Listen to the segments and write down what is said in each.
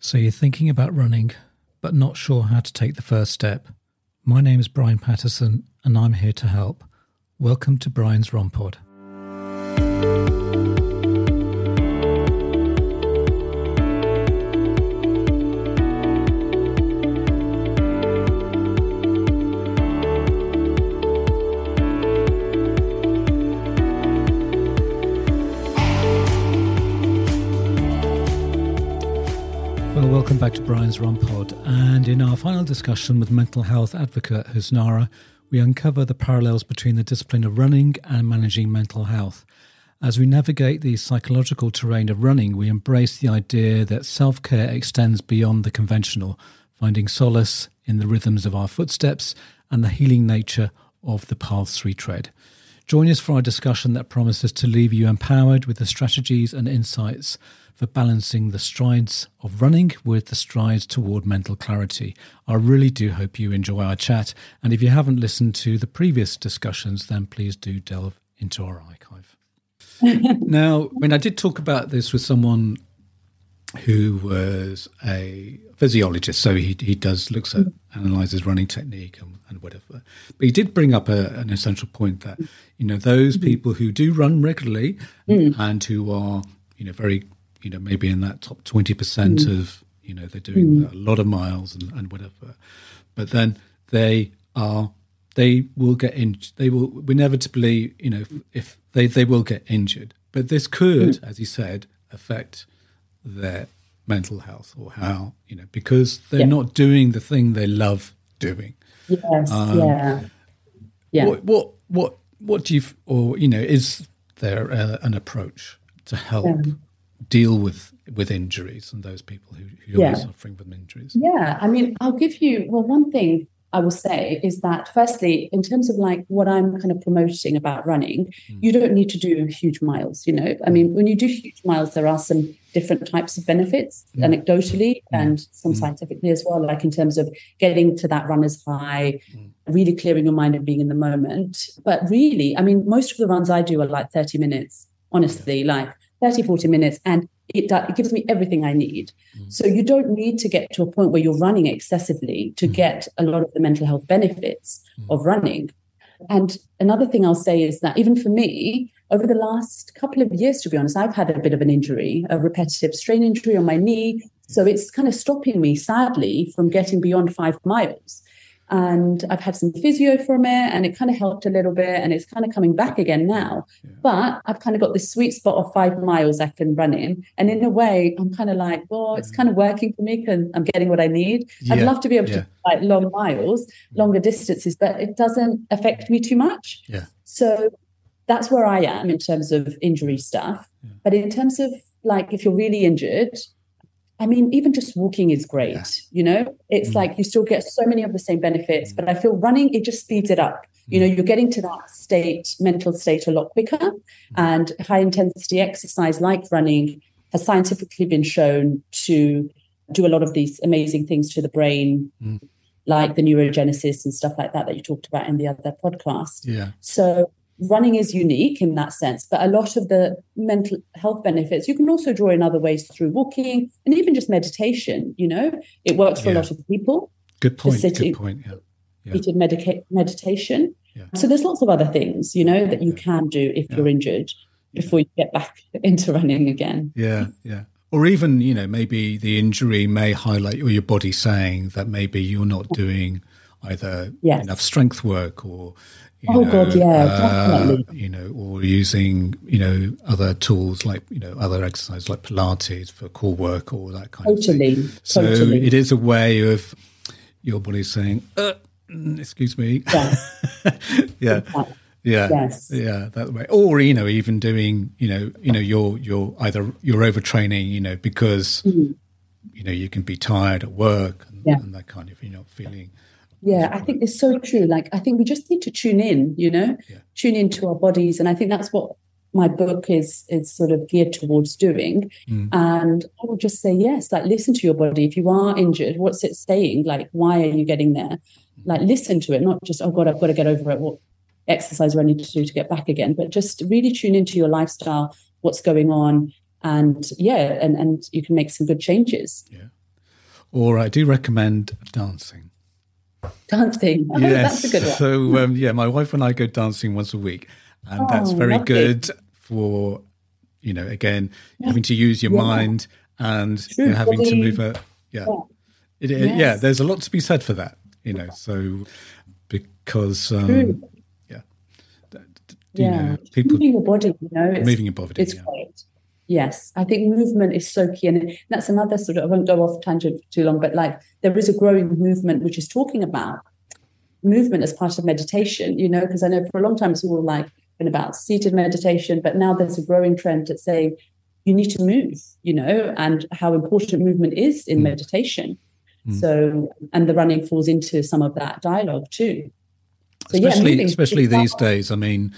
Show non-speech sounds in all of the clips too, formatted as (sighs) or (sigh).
So you're thinking about running, but not sure how to take the first step. My name is Brian Patterson, and I'm here to help. Welcome to Brian's Run Pod. Well, Brian's Run Pod. And in our final discussion with mental health advocate Husnara, we uncover the parallels between the discipline of running and managing mental health. As we navigate the psychological terrain of running, we embrace the idea that self care extends beyond the conventional, finding solace in the rhythms of our footsteps and the healing nature of the paths we tread. Join us for our discussion that promises to leave you empowered with the strategies and insights for balancing the strides of running with the strides toward mental clarity. I really do hope you enjoy our chat. And if you haven't listened to the previous discussions, then please do delve into our archive. (laughs) now, I mean, I did talk about this with someone who was a physiologist, so he he does looks at analyzes running technique and, and whatever. But he did bring up a, an essential point that you know those people who do run regularly mm. and who are you know very you know maybe in that top 20% mm. of you know they're doing mm. a lot of miles and, and whatever but then they are they will get injured they will inevitably you know if, if, they they will get injured but this could mm. as you said affect their mental health or how you know because they're yeah. not doing the thing they love doing yes um, yeah yeah what, what what what do you or you know is there a, an approach to help yeah deal with with injuries and those people who, who yeah. are suffering from injuries? Yeah, I mean, I'll give you well one thing I will say is that firstly, in terms of like what I'm kind of promoting about running, mm. you don't need to do huge miles. You know, I mean, when you do huge miles, there are some different types of benefits, mm. anecdotally mm. and some hmm. scientifically as well. Like in terms of getting to that runner's high, hmm. really clearing your mind and being in the moment. But really, I mean, most of the runs I do are like 30 minutes. Honestly, yeah. like 30, 40 minutes, and it, it gives me everything I need. Mm. So you don't need to get to a point where you're running excessively to mm. get a lot of the mental health benefits mm. of running. And another thing I'll say is that even for me, over the last couple of years, to be honest, I've had a bit of an injury, a repetitive strain injury on my knee. So it's kind of stopping me, sadly, from getting beyond five miles and I've had some physio from it and it kind of helped a little bit and it's kind of coming back again now. Yeah. But I've kind of got this sweet spot of five miles I can run in. And in a way, I'm kind of like, well, it's mm. kind of working for me because I'm getting what I need. Yeah. I'd love to be able yeah. to like long miles, mm. longer distances, but it doesn't affect me too much. Yeah. So that's where I am in terms of injury stuff. But in terms of like if you're really injured, I mean, even just walking is great. Yeah. You know, it's mm. like you still get so many of the same benefits, but I feel running, it just speeds it up. You know, mm. you're getting to that state, mental state a lot quicker. Mm. And high intensity exercise like running has scientifically been shown to do a lot of these amazing things to the brain, mm. like the neurogenesis and stuff like that that you talked about in the other podcast. Yeah. So running is unique in that sense, but a lot of the mental health benefits you can also draw in other ways through walking and even just meditation. You know, it works for yeah. a lot of people. Good point. Good point. Yeah. yeah. Medica- meditation. Yeah. So there's lots of other things, you know, that you can do if you're injured before you get back (laughs) into running again. Yeah, yeah. Or even, you know, maybe the injury may highlight or your body saying that maybe you're not doing either yes. enough strength work or oh know, god, yeah, uh, definitely. You know, or using you know other tools like you know other exercises like Pilates for core work or that kind totally, of thing. So totally. it is a way of your body saying, uh, mm, "Excuse me." Yeah. (laughs) yeah. Yeah, yes. yeah, that way, or you know, even doing, you know, you know, you're you're either you're overtraining, you know, because mm-hmm. you know you can be tired at work and, yeah. and that kind of, you know, feeling yeah i think it's so true. Like i think we just need to tune in you know? Yeah. tune into our bodies and i think that's what my book is is sort of geared towards doing. Mm. and i would just say yes like listen to your body. If you are injured what's it saying? Like why are you getting there? Like listen to it not just oh god i've got to get over it. What exercise do i need to do to get back again? But just really tune into your lifestyle what's going on and yeah and and you can make some good changes. Yeah. Or I do recommend dancing. Dancing. Oh, yes. That's a good one. So, um, yeah, my wife and I go dancing once a week, and oh, that's very lovely. good for, you know, again, yeah. having to use your yeah. mind and you know, having to move a, yeah. Yeah. It, yes. yeah, there's a lot to be said for that, you know, so because, um, yeah, yeah. Know, people moving your body, you know, it's, moving your body, it's great. Yes, I think movement is so key. And that's another sort of, I won't go off tangent for too long, but like there is a growing movement which is talking about movement as part of meditation, you know, because I know for a long time it's all like been about seated meditation, but now there's a growing trend that's saying you need to move, you know, and how important movement is in mm. meditation. Mm. So, and the running falls into some of that dialogue too. So, especially, yeah, especially these days. I mean,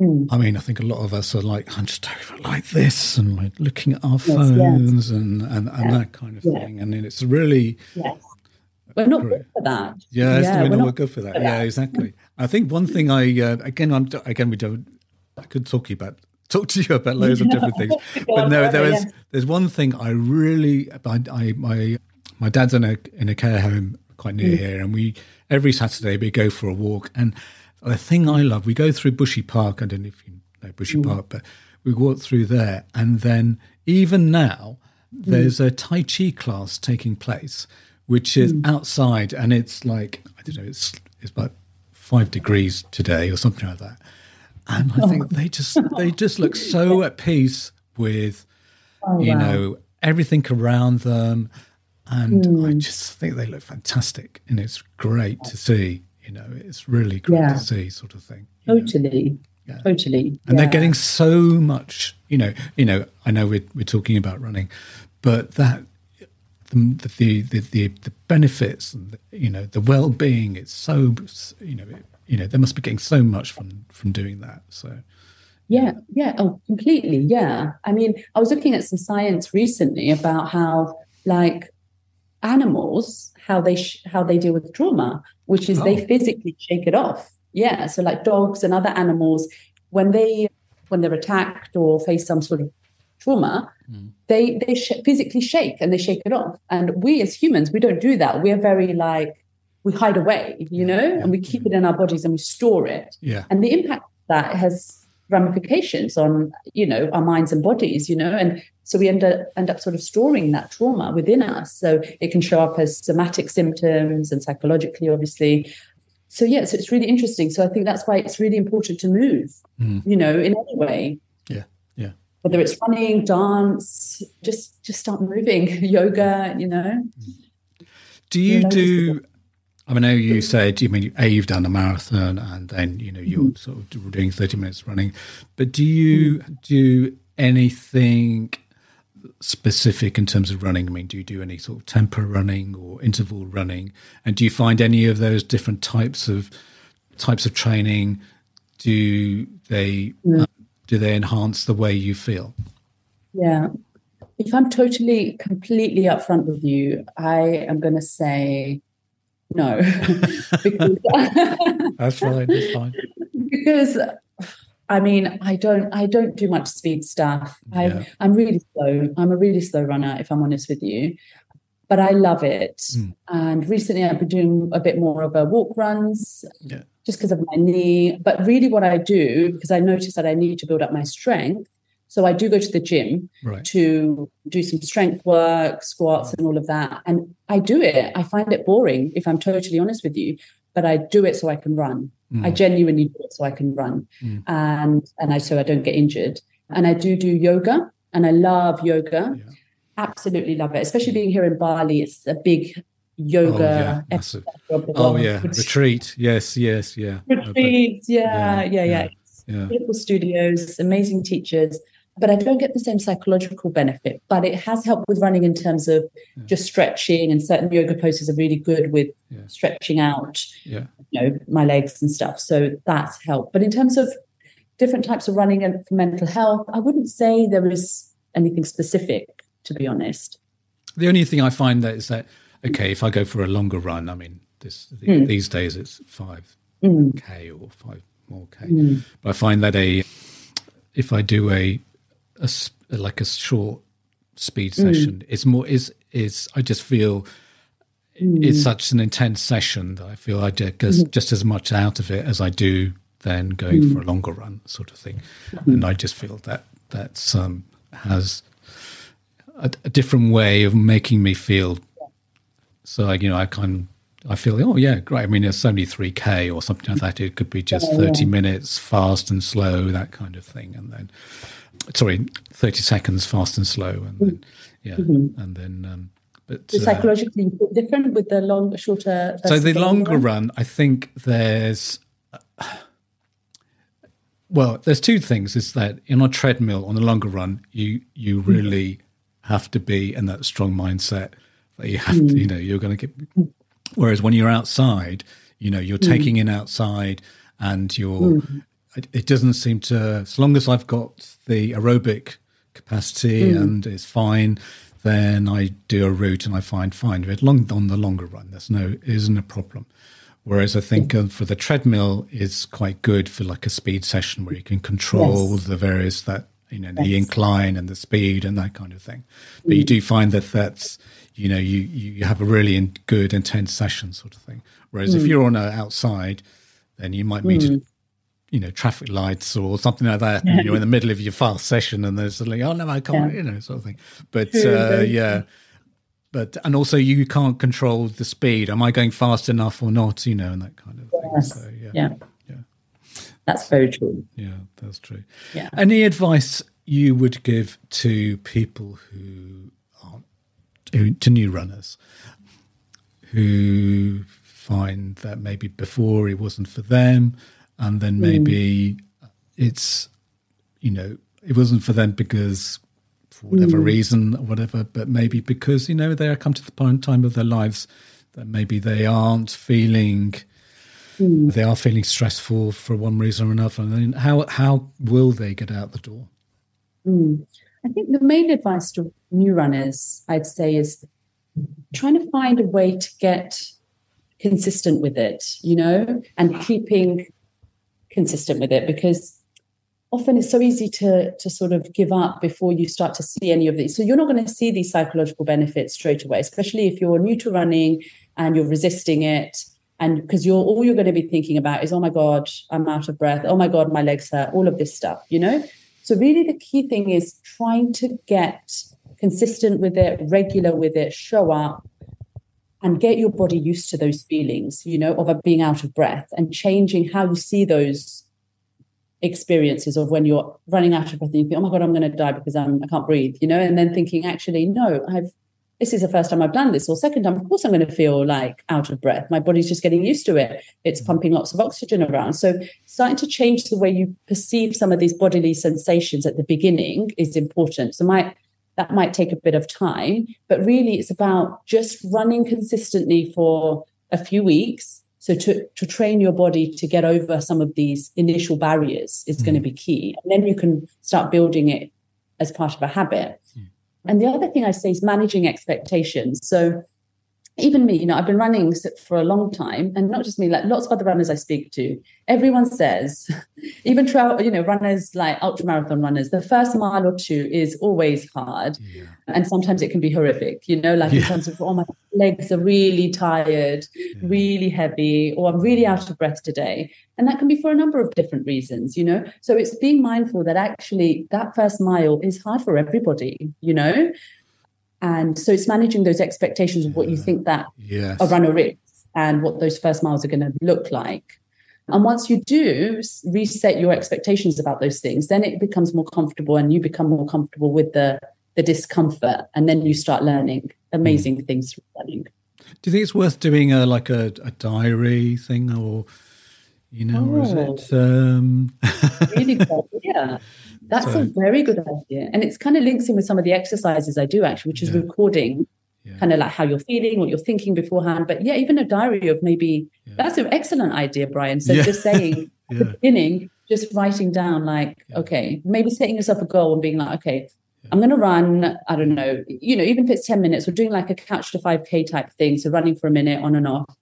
Mm. I mean, I think a lot of us are like hunched over like this and like looking at our yes, phones yes. and, and, and yeah. that kind of yeah. thing. And then it's really. Yes. We're not great. good for that. Yeah, yeah we're, we're not good for that. For yeah, that. exactly. I think one thing I, uh, again, I'm, again, we don't, I could talk you about talk to you about loads of (laughs) different things. but no, there is there's one thing I really I, I, my my dad's in a in a care home quite near mm. here, and we every Saturday we go for a walk, and the thing I love, we go through Bushy Park. I don't know if you know Bushy mm. Park, but we walk through there. And then even now, mm. there's a Tai Chi class taking place, which is mm. outside. And it's like, I don't know, it's, it's about five degrees today or something like that. And I think they just they just look (laughs) so at peace with, oh, you wow. know, everything around them. And I mm. just think they look fantastic. And it's great to see. You know, it's really great yeah. to see, sort of thing. Totally. Yeah. Totally. And yeah. they're getting so much, you know, you know, I know we're, we're talking about running, but that the the the, the, the benefits and the, you know the well-being it's so you know it, you know they must be getting so much from from doing that so yeah yeah oh completely yeah i mean i was looking at some science recently about how like animals how they sh- how they deal with trauma which is oh. they physically shake it off. Yeah so like dogs and other animals when they when they're attacked or face some sort of trauma mm. they they sh- physically shake and they shake it off. And we as humans we don't do that. We're very like we hide away you know and we keep it in our bodies and we store it. Yeah. And the impact that has ramifications on you know our minds and bodies you know and so we end up end up sort of storing that trauma within us. So it can show up as somatic symptoms and psychologically obviously. So yeah so it's really interesting. So i think that's why it's really important to move mm. you know in any way. Yeah yeah. Whether it's running dance just just start moving (laughs) yoga you know. Do you, you know, do I mean, I know you said, you mean, A, you've done a marathon and then, you know, you're mm-hmm. sort of doing 30 minutes running, but do you mm-hmm. do anything specific in terms of running? I mean, do you do any sort of tempo running or interval running? And do you find any of those different types of types of training, do they, mm. uh, do they enhance the way you feel? Yeah. If I'm totally, completely upfront with you, I am going to say, no. (laughs) (laughs) because, that's fine. That's fine. (laughs) Because I mean, I don't I don't do much speed stuff. I yeah. I'm really slow. I'm a really slow runner, if I'm honest with you. But I love it. Mm. And recently I've been doing a bit more of a walk runs. Yeah. Just because of my knee. But really what I do, because I notice that I need to build up my strength, so I do go to the gym right. to do some strength work, squats, and all of that. And I do it. I find it boring, if I'm totally honest with you, but I do it so I can run. Mm. I genuinely do it so I can run, mm. and and I so I don't get injured. And I do do yoga, and I love yoga. Yeah. Absolutely love it, especially being here in Bali. It's a big yoga. Oh yeah, oh, yeah. retreat. Yes, yes, yeah. Retreats, yeah, yeah, yeah. yeah. yeah. Beautiful studios, amazing teachers but I don't get the same psychological benefit. But it has helped with running in terms of yeah. just stretching, and certain yoga poses are really good with yeah. stretching out, yeah. you know, my legs and stuff. So that's helped. But in terms of different types of running and for mental health, I wouldn't say there is anything specific, to be honest. The only thing I find that is that okay, if I go for a longer run, I mean, this mm. these days it's five mm. k or five more k, mm. but I find that a if I do a a, like a short speed mm. session. Mm. It's more is is I just feel mm. it's such an intense session that I feel I get mm. just as much out of it as I do then going mm. for a longer run, sort of thing. Mm-hmm. And I just feel that that's um, has a, a, different way of making me feel. So you know, I kind I feel, oh yeah, great. I mean, it's only three k or something like that. It could be just thirty minutes, fast and slow, that kind of thing, and then sorry, thirty seconds, fast and slow, and then yeah, mm-hmm. and then. Um, but so psychologically uh, different with the long, shorter. So the longer run? run, I think there's. (sighs) well, there's two things. Is that in a treadmill on the longer run, you you mm-hmm. really mm-hmm. have to be in that strong mindset that you have mm-hmm. to, mm. you know, you're going to get Whereas when you're outside, you know, you're mm. taking in outside and you're, mm. It, it, doesn't seem to, as long as I've got the aerobic capacity mm. and it's fine, then I do a route and I find fine. But long, on the longer run, there's no, isn't a problem. Whereas I think uh, for the treadmill is quite good for like a speed session where you can control yes. the various that you know the incline and the speed and that kind of thing. But mm. you do find that that's you know you you have a really in, good intense session sort of thing. Whereas mm. if you're on a outside, then you might meet. Mm. You know, traffic lights or something like that. Yeah. you're in the (laughs) middle of your fast session, and there's suddenly, oh no, I can't, yeah. you know, sort of thing. But uh, yeah, but and also you can't control the speed. Am I going fast enough or not? You know, and that kind of yes. thing. So yeah, yeah, yeah, that's very true. Yeah, that's true. Yeah. Any advice you would give to people who aren't to new runners who find that maybe before it wasn't for them, and then hmm. maybe mm. it's you know it wasn't for them because for whatever mm. reason or whatever, but maybe because you know they are come to the point time of their lives that maybe they aren't feeling mm. they are feeling stressful for one reason or another. And then how how will they get out the door? Mm. I think the main advice to new runners, I'd say, is trying to find a way to get consistent with it, you know, and keeping consistent with it because often it's so easy to to sort of give up before you start to see any of these. So you're not going to see these psychological benefits straight away, especially if you're new to running and you're resisting it. And because you're all you're going to be thinking about is, oh my God, I'm out of breath. Oh my God, my legs hurt, all of this stuff, you know? So, really, the key thing is trying to get consistent with it, regular with it, show up, and get your body used to those feelings, you know, of being out of breath and changing how you see those experiences of when you're running out of breath and you think, oh my God, I'm going to die because I'm, I can't breathe, you know, and then thinking, actually, no, I've this is the first time I've done this, or second time, of course, I'm going to feel like out of breath. My body's just getting used to it. It's mm-hmm. pumping lots of oxygen around. So, starting to change the way you perceive some of these bodily sensations at the beginning is important. So, might that might take a bit of time, but really, it's about just running consistently for a few weeks. So, to, to train your body to get over some of these initial barriers is mm. going to be key. And then you can start building it as part of a habit. Mm. And the other thing I say is managing expectations. So even me, you know, I've been running for a long time, and not just me, like lots of other runners I speak to, everyone says, (laughs) even trail, you know, runners like ultra marathon runners, the first mile or two is always hard, yeah. and sometimes it can be horrific. You know, like yeah. in terms of oh my legs are really tired, yeah. really heavy, or I'm really out of breath today, and that can be for a number of different reasons. You know, so it's being mindful that actually that first mile is hard for everybody. You know, and so it's managing those expectations of what you think that yes. a runner is and what those first miles are going to look like. And once you do reset your expectations about those things, then it becomes more comfortable and you become more comfortable with the, the discomfort. And then you start learning amazing mm. things through running. Do you think it's worth doing a like a, a diary thing or you know, oh, or is it oh. um (laughs) really good, yeah. That's so, a very good idea. And it's kind of links in with some of the exercises I do actually, which is yeah. recording yeah. kind of like how you're feeling, what you're thinking beforehand. But yeah, even a diary of maybe yeah. that's an excellent idea, Brian. So just saying (laughs) at the beginning, just writing down like, okay, maybe setting yourself a goal and being like, okay, I'm going to run, I don't know, you know, even if it's 10 minutes, we're doing like a couch to 5K type thing. So running for a minute on and off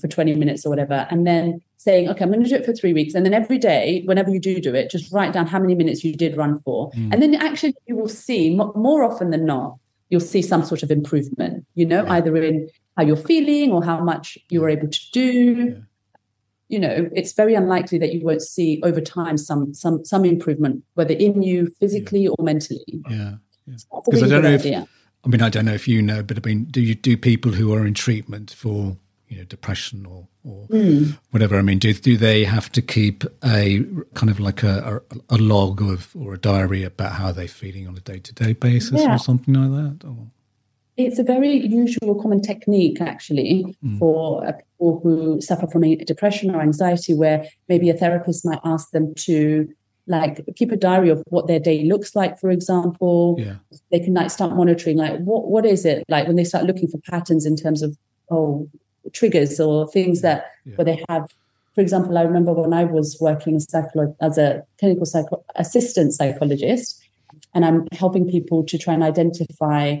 for 20 minutes or whatever, and then saying, okay, I'm going to do it for three weeks. And then every day, whenever you do do it, just write down how many minutes you did run for. Mm. And then actually you will see more often than not you'll see some sort of improvement, you know, yeah. either in how you're feeling or how much you were able to do. Yeah. You know, it's very unlikely that you won't see over time some some some improvement, whether in you physically yeah. or mentally. Yeah. Because I don't know if I mean I don't know if you know, but I mean, do you do people who are in treatment for you know depression or or mm. whatever. I mean, do do they have to keep a kind of like a, a, a log of or a diary about how they're feeling on a day to day basis yeah. or something like that? Or? It's a very usual, common technique actually mm. for uh, people who suffer from depression or anxiety, where maybe a therapist might ask them to like keep a diary of what their day looks like for example yeah. they can like start monitoring like what what is it like when they start looking for patterns in terms of oh triggers or things that yeah. where they have for example i remember when i was working as, psycholo- as a clinical psycho- assistant psychologist and i'm helping people to try and identify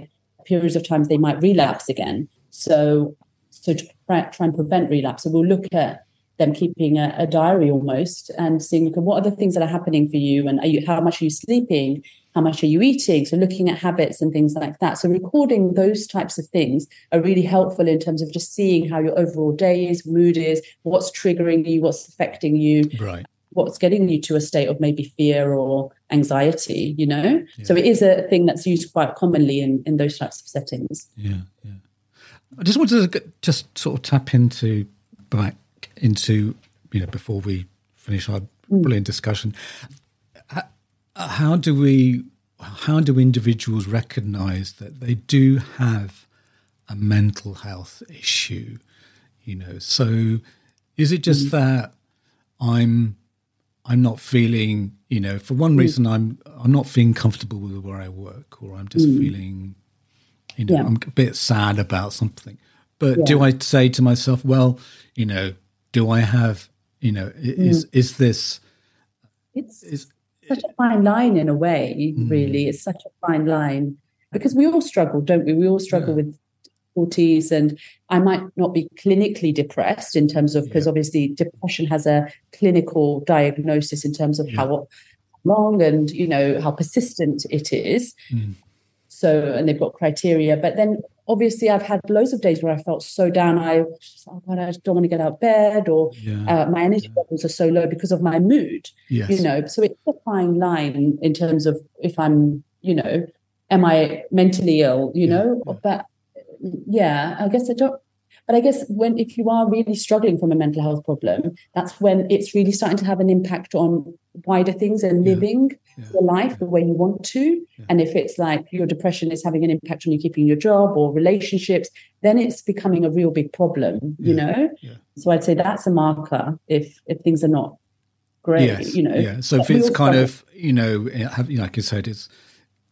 periods of times they might relapse again. So so to try, try and prevent relapse. So we'll look at them keeping a, a, diary almost and seeing okay, what are the things that are happening for you? And are you how much are you sleeping how much are you eating? So looking at habits and things like that. So recording those types of things are really helpful in terms of just seeing how your overall day is, mood is, what's triggering you, what's affecting you. Right. What's getting you to a state of maybe fear or anxiety, you know? Yeah. So it is a thing that's used quite commonly in, in those types of settings. Yeah, yeah. I just wanted to just sort of tap into back into, you know, before we finish our mm. brilliant discussion how do we how do individuals recognize that they do have a mental health issue you know so is it just mm. that i'm i'm not feeling you know for one mm. reason i'm i'm not feeling comfortable with where i work or i'm just mm. feeling you know yeah. i'm a bit sad about something but yeah. do i say to myself well you know do i have you know is mm. is this it's is, such a fine line in a way, mm. really. It's such a fine line because we all struggle, don't we? We all struggle yeah. with difficulties, and I might not be clinically depressed in terms of because yeah. obviously depression has a clinical diagnosis in terms of yeah. how long and you know how persistent it is. Mm. So, and they've got criteria, but then obviously I've had loads of days where I felt so down. I just, oh God, I don't want to get out of bed, or yeah. uh, my energy yeah. levels are so low because of my mood. Yes. You know, so it's a fine line in terms of if I'm, you know, am I mentally ill? You yeah. know, but yeah, I guess I don't. But I guess when if you are really struggling from a mental health problem, that's when it's really starting to have an impact on wider things and living yeah. your life the way you want to. Yeah. And if it's like your depression is having an impact on you keeping your job or relationships, then it's becoming a real big problem, you know? So I'd say that's a marker if if things are not great, yes. you know. Yeah. So if it's kind of, you know, have, like you said, it's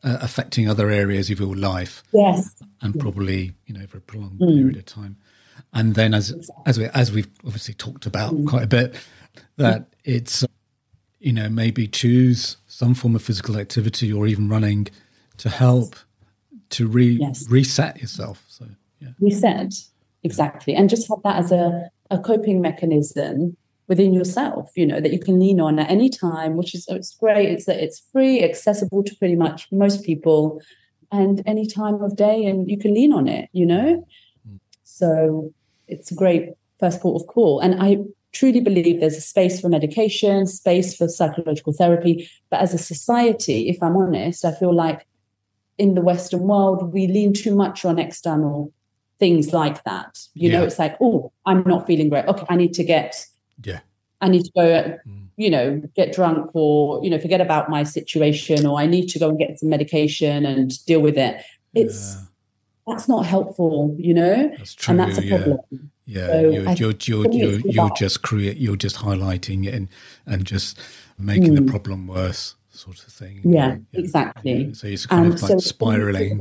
uh, affecting other areas of your life. Yes. And probably, you know, for a prolonged mm. period of time. And then as as we as we've obviously talked about mm. quite a bit, that it's you know, maybe choose some form of physical activity or even running to help to re- yes. reset yourself. So, yeah. Reset, exactly. And just have that as a, a coping mechanism within yourself, you know, that you can lean on at any time, which is it's great. It's that it's free, accessible to pretty much most people and any time of day, and you can lean on it, you know? Mm. So it's a great first port of call. And I truly believe there's a space for medication, space for psychological therapy. But as a society, if I'm honest, I feel like in the Western world, we lean too much on external things like that. You yeah. know, it's like, oh, I'm not feeling great. Okay, I need to get, yeah, I need to go, mm. you know, get drunk or, you know, forget about my situation or I need to go and get some medication and deal with it. It's, yeah. That's not helpful, you know, that's true, and that's a problem. Yeah. Yeah, so you're, you're, you're, you're, just create, you're just highlighting it and, and just making the problem worse, sort of thing. Yeah, exactly. So it's kind of like spiraling.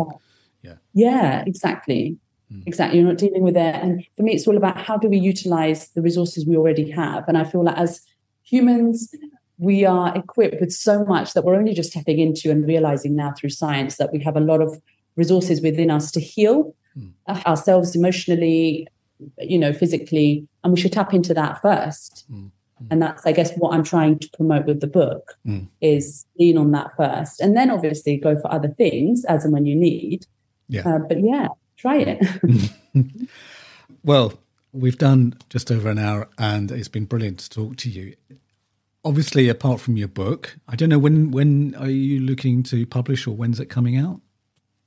yeah. Yeah, exactly. Mm. Exactly. You're not dealing with it. And for me, it's all about how do we utilize the resources we already have. And I feel like as humans, we are equipped with so much that we're only just tapping into and realizing now through science that we have a lot of resources within us to heal mm. ourselves emotionally, you know, physically, and we should tap into that first. Mm. And that's, I guess, what I'm trying to promote with the book mm. is lean on that first, and then obviously go for other things as and when you need. Yeah. Uh, but yeah, try it. (laughs) well, we've done just over an hour, and it's been brilliant to talk to you. Obviously, apart from your book, I don't know when when are you looking to publish or when's it coming out?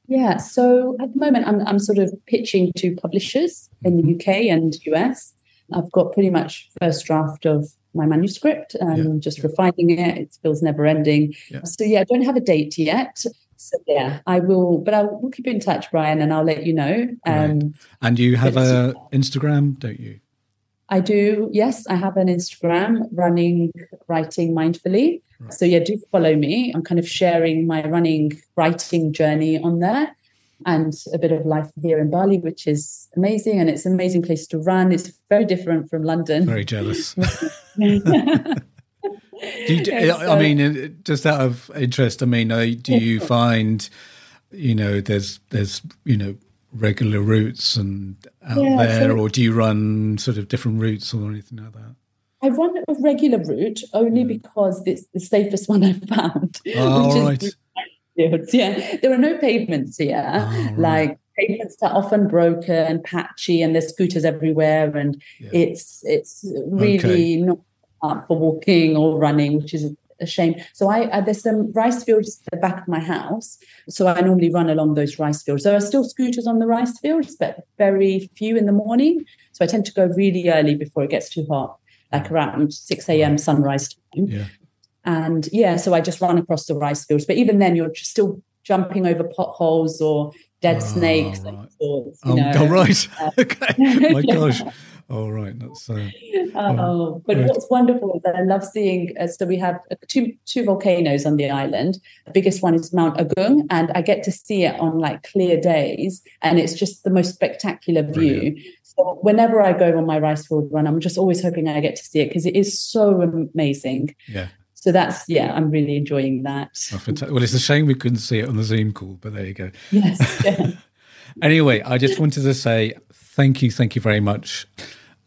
Yeah, so at the moment, I'm I'm sort of pitching to publishers in the UK and US. I've got pretty much first draft of my manuscript and yeah. just refining it. It feels never ending. Yeah. So yeah, I don't have a date yet. So yeah, I will, but I will keep in touch, Brian, and I'll let you know. Um, right. And you have a Instagram, don't you? I do. Yes, I have an Instagram, running writing mindfully. Right. So yeah, do follow me. I'm kind of sharing my running writing journey on there and a bit of life here in Bali, which is amazing. And it's an amazing place to run. It's very different from London. Very jealous. (laughs) do you, I mean, just out of interest, I mean, uh, do you find, you know, there's there's you know regular routes and out yeah, there, so, or do you run sort of different routes or anything like that? I run a regular route only yeah. because it's the safest (laughs) one I've found. Oh, right. Yeah, there are no pavements here. Oh, right. Like pavements are often broken, and patchy, and there's scooters everywhere, and yeah. it's it's really okay. not up for walking or running, which is a shame. So I uh, there's some rice fields at the back of my house, so I normally run along those rice fields. There are still scooters on the rice fields, but very few in the morning. So I tend to go really early before it gets too hot, like around six a.m. sunrise time. Yeah. And yeah, so I just run across the rice fields. But even then, you're still jumping over potholes or dead oh, snakes. Right. Sorts, oh, know. oh, right. Uh, (laughs) okay. My gosh. (laughs) All right, that's. Uh, oh, but what's wonderful is that I love seeing. Uh, so we have two two volcanoes on the island. The biggest one is Mount Agung, and I get to see it on like clear days, and it's just the most spectacular view. Brilliant. So whenever I go on my rice field run, I'm just always hoping I get to see it because it is so amazing. Yeah. So that's yeah, I'm really enjoying that. Oh, well, it's a shame we couldn't see it on the Zoom call, but there you go. Yes. Yeah. (laughs) anyway, I just wanted to say thank you, thank you very much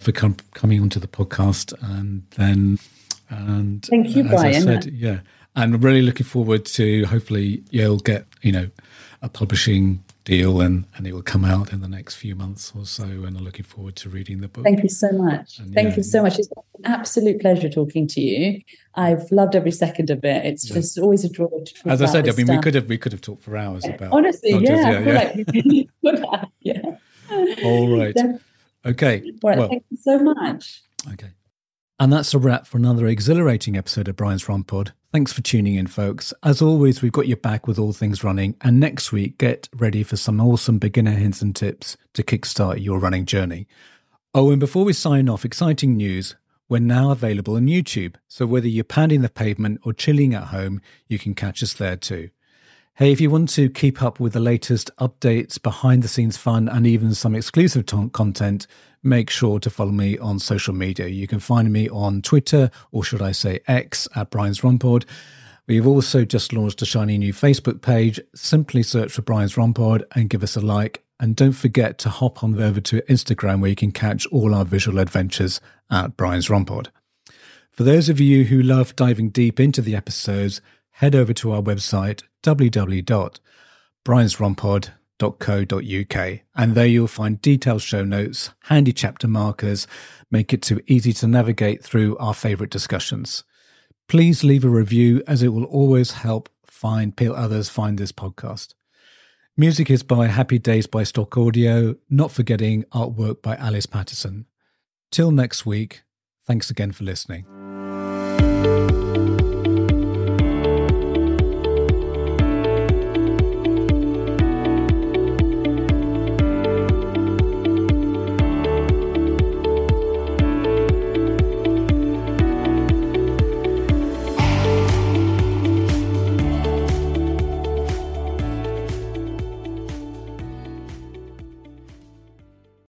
for com- coming onto the podcast, and then and thank you, uh, Brian. Said, yeah, and really looking forward to hopefully you'll get you know a publishing deal and and it will come out in the next few months or so and i'm looking forward to reading the book thank you so much and thank yeah, you so much it's an absolute pleasure talking to you i've loved every second of it it's yeah. just always a joy to talk as i said i mean stuff. we could have we could have talked for hours about honestly yeah, just, yeah, yeah. yeah. (laughs) all right Okay. Well, thank you so much. Okay. And that's a wrap for another exhilarating episode of Brian's Run Pod. Thanks for tuning in, folks. As always, we've got your back with all things running. And next week, get ready for some awesome beginner hints and tips to kickstart your running journey. Oh, and before we sign off, exciting news. We're now available on YouTube. So whether you're pounding the pavement or chilling at home, you can catch us there too. Hey, if you want to keep up with the latest updates, behind the scenes fun, and even some exclusive t- content, make sure to follow me on social media. You can find me on Twitter, or should I say X, at Brian's Run Pod. We've also just launched a shiny new Facebook page. Simply search for Brian's Run Pod and give us a like. And don't forget to hop on over to Instagram where you can catch all our visual adventures at Brian's Run Pod. For those of you who love diving deep into the episodes, head over to our website, www.briansrunpod.co.uk, and there you'll find detailed show notes, handy chapter markers, make it too easy to navigate through our favourite discussions. Please leave a review as it will always help find others find this podcast. Music is by Happy Days by Stock Audio, not forgetting artwork by Alice Patterson. Till next week, thanks again for listening.